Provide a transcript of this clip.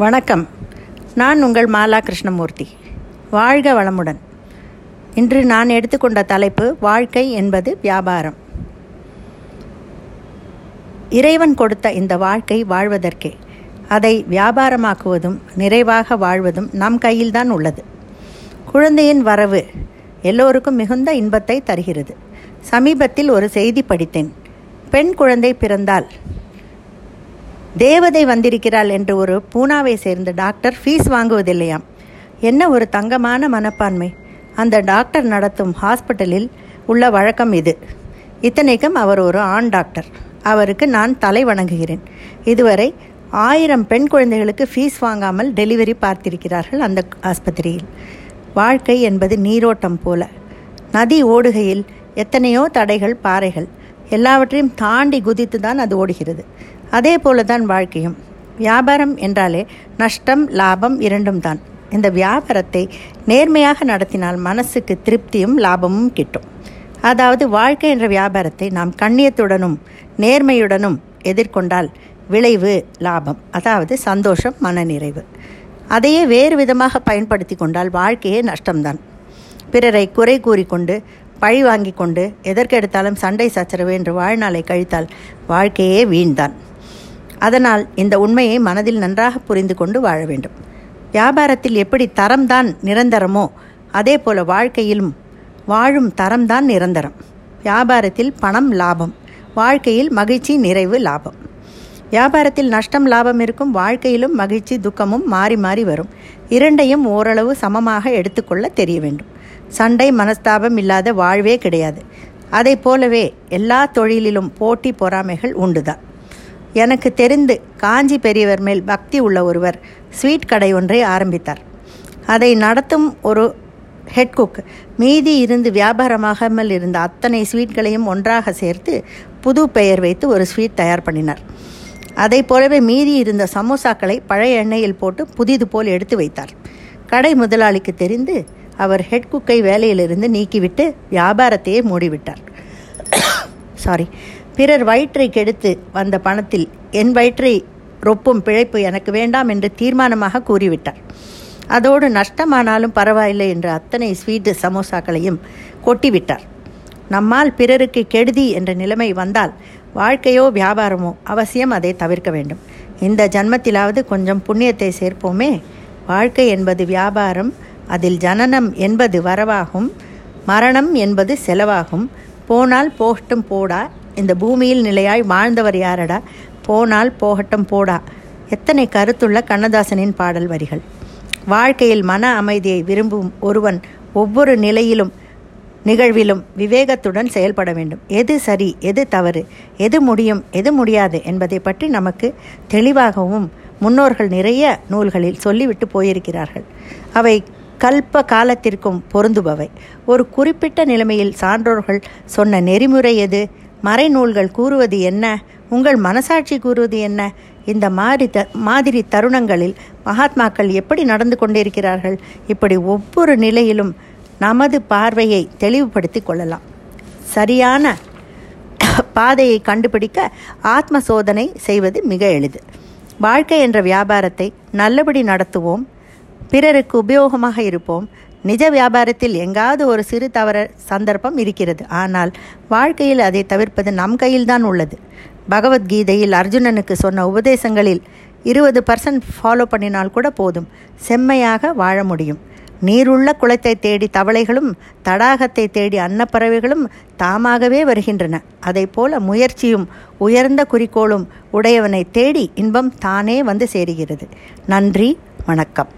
வணக்கம். நான் உங்கள் மாலா கிருஷ்ணமூர்த்தி. வாழ்க வளமுடன். இன்று நான் எடுத்துக்கொண்ட தலைப்பு வாழ்க்கை என்பது வியாபாரம். இறைவன் கொடுத்த இந்த வாழ்க்கை வாழ்வதற்கே அதை வியாபாரமாக்குவதும் நிறைவாக வாழ்வதும் நம் கையில்தான் உள்ளது. குழந்தையின் வரவு எல்லோருக்கும் மிகுந்த இன்பத்தை தருகிறது. சமீபத்தில் ஒரு செய்தி படித்தேன். பெண் குழந்தை பிறந்தால் தேவதை வந்திருக்கிறாள் என்று ஒரு பூனாவை சேர்ந்த டாக்டர் ஃபீஸ் வாங்குவதில்லையாம். என்ன ஒரு தங்கமான மனப்பான்மை. அந்த டாக்டர் நடத்தும் ஹாஸ்பிட்டலில் உள்ள வழக்கம் இது. இத்தனைக்கும் அவர் ஒரு ஆண் டாக்டர். அவருக்கு நான் தலை வணங்குகிறேன். இதுவரை ஆயிரம் பெண் குழந்தைகளுக்கு ஃபீஸ் வாங்காமல் டெலிவரி பார்த்திருக்கிறார்கள் அந்த ஆஸ்பத்திரியில். வாழ்க்கை என்பது நீரோட்டம் போல. நதி ஓடுகையில் எத்தனையோ தடைகள் பாறைகள். எல்லாவற்றையும் தாண்டி குதித்து தான் அது ஓடுகிறது. அதே போல தான் வாழ்க்கையும். வியாபாரம் என்றாலே நஷ்டம் லாபம் இரண்டும் தான். இந்த வியாபாரத்தை நேர்மையாக நடத்தினால் மனசுக்கு திருப்தியும் லாபமும் கிட்டும். அதாவது வாழ்க்கை என்ற வியாபாரத்தை நாம் கண்ணியத்துடனும் நேர்மையுடனும் எதிர்கொண்டால் விளைவு லாபம் அதாவது சந்தோஷம் மனநிறைவு. அதையே வேறு விதமாக பயன்படுத்தி கொண்டால் வாழ்க்கையே நஷ்டம்தான். பிறரை குறை கூறிக்கொண்டு பழி வாங்கி கொண்டு எதற்கெடுத்தாலும் சண்டை சச்சரவு என்று வாழ்நாளை கழித்தால் வாழ்க்கையே வீண்தான். அதனால் இந்த உண்மையை மனதில் நன்றாக புரிந்து கொண்டு வாழ வேண்டும். வியாபாரத்தில் எப்படி தரம்தான் நிரந்தரமோ அதே போல வாழ்க்கையிலும் வாழும் தரம்தான் நிரந்தரம். வியாபாரத்தில் பணம் லாபம் வாழ்க்கையில் மகிழ்ச்சி நிறைவு லாபம். வியாபாரத்தில் நஷ்டம் லாபம் இருக்கும் வாழ்க்கையிலும் மகிழ்ச்சி துக்கமும் மாறி மாறி வரும். இரண்டையும் ஓரளவு சமமாக எடுத்துக்கொள்ள தெரிய வேண்டும். சண்டை மனஸ்தாபம் இல்லாத வாழ்வே கிடையாது. அதை போலவே எல்லா தொழிலிலும் போட்டி பொறாமைகள் உண்டுதான். எனக்கு தெரிந்து காஞ்சி பெரியவர் மேல் பக்தி உள்ள ஒருவர் ஸ்வீட் கடை ஒன்றை ஆரம்பித்தார். அதை நடத்தும் ஒரு ஹெட் குக் மீதி இருந்து வியாபாரமாகாமல் இருந்த அத்தனை ஸ்வீட்களையும் ஒன்றாக சேர்த்து புது பெயர் வைத்து ஒரு ஸ்வீட் தயார் பண்ணினார். அதை போலவே மீதி இருந்த சமோசாக்களை பழைய எண்ணெயில் போட்டு புதிது போல் எடுத்து வைத்தார். கடை முதலாளிக்கு தெரிந்து அவர் ஹெட் குக்கை வேலையிலிருந்து நீக்கிவிட்டு வியாபாரத்தையே மூடிவிட்டார். சாரி பிறர் வயிற்றை கெடுத்து வந்த பணத்தில் என் வயிற்றை ரொப்பும் பிழைப்பு எனக்கு வேண்டாம் என்று தீர்மானமாக கூறிவிட்டார். அதோடு நஷ்டமானாலும் பரவாயில்லை என்ற அத்தனை ஸ்வீட்டு சமோசாக்களையும் கொட்டிவிட்டார். நம்மால் பிறருக்கு கெடுதி என்ற நிலைமை வந்தால் வாழ்க்கையோ வியாபாரமோ அவசியம் அதை தவிர்க்க வேண்டும். இந்த ஜன்மத்திலாவது கொஞ்சம் புண்ணியத்தை சேர்ப்போமே. வாழ்க்கை என்பது வியாபாரம் அதில் ஜனனம் என்பது வரவாகும் மரணம் என்பது செலவாகும். போனால் போகட்டும் போடா இந்த பூமியில் நிலையாய் வாழ்ந்தவர் யாரடா? போனால் போகட்டும் போடா. எத்தனை கருத்துள்ள கண்ணதாசனின் பாடல் வரிகள். வாழ்க்கையில் மன அமைதியை விரும்பும் ஒருவன் ஒவ்வொரு நிலையிலும் நிகழ்விலும் விவேகத்துடன் செயல்பட வேண்டும். எது சரி எது தவறு எது முடியும் எது முடியாது என்பதை பற்றி நமக்கு தெளிவாகவும் முன்னோர்கள் நிறைய நூல்களில் சொல்லிவிட்டு போயிருக்கிறார்கள். அவை கல்ப காலத்திற்கும் பொருந்துபவை. ஒரு குறிப்பிட்ட நிலைமையில் சான்றோர்கள் சொன்ன நெறிமுறை எது? மறைநூல்கள் கூறுவது என்ன? உங்கள் மனசாட்சி கூறுவது என்ன? இந்த மாதிரி த மாதிரி தருணங்களில் மகாத்மாக்கள் எப்படி நடந்து கொண்டிருக்கிறார்கள்? இப்படி ஒவ்வொரு நிலையிலும் நமது பார்வையை தெளிவுபடுத்தி கொள்ளலாம். சரியான பாதையை கண்டுபிடிக்க ஆத்ம சோதனை செய்வது மிக எளிது. வாழ்க்கை என்ற வியாபாரத்தை நல்லபடி நடத்துவோம். பிறருக்கு உபயோகமாக இருப்போம். நிஜ வியாபாரத்தில் எங்காவது ஒரு சிறு தவற சந்தர்ப்பம் இருக்கிறது. ஆனால் வாழ்க்கையில் அதை தவிர்ப்பது நம் கையில்தான் உள்ளது. பகவத்கீதையில் அர்ஜுனனுக்கு சொன்ன உபதேசங்களில் இருபது பர்சன்ட் ஃபாலோ பண்ணினால் கூட போதும். செம்மையாக வாழ முடியும். நீருள்ள குளத்தை தேடி தவளைகளும் தடாகத்தை தேடி அன்னப்பறவைகளும் தாமாகவே வருகின்றன. அதை போல முயற்சியும் உயர்ந்த குறிக்கோளும் உடையவனை தேடி இன்பம் தானே வந்து சேருகிறது. நன்றி வணக்கம்.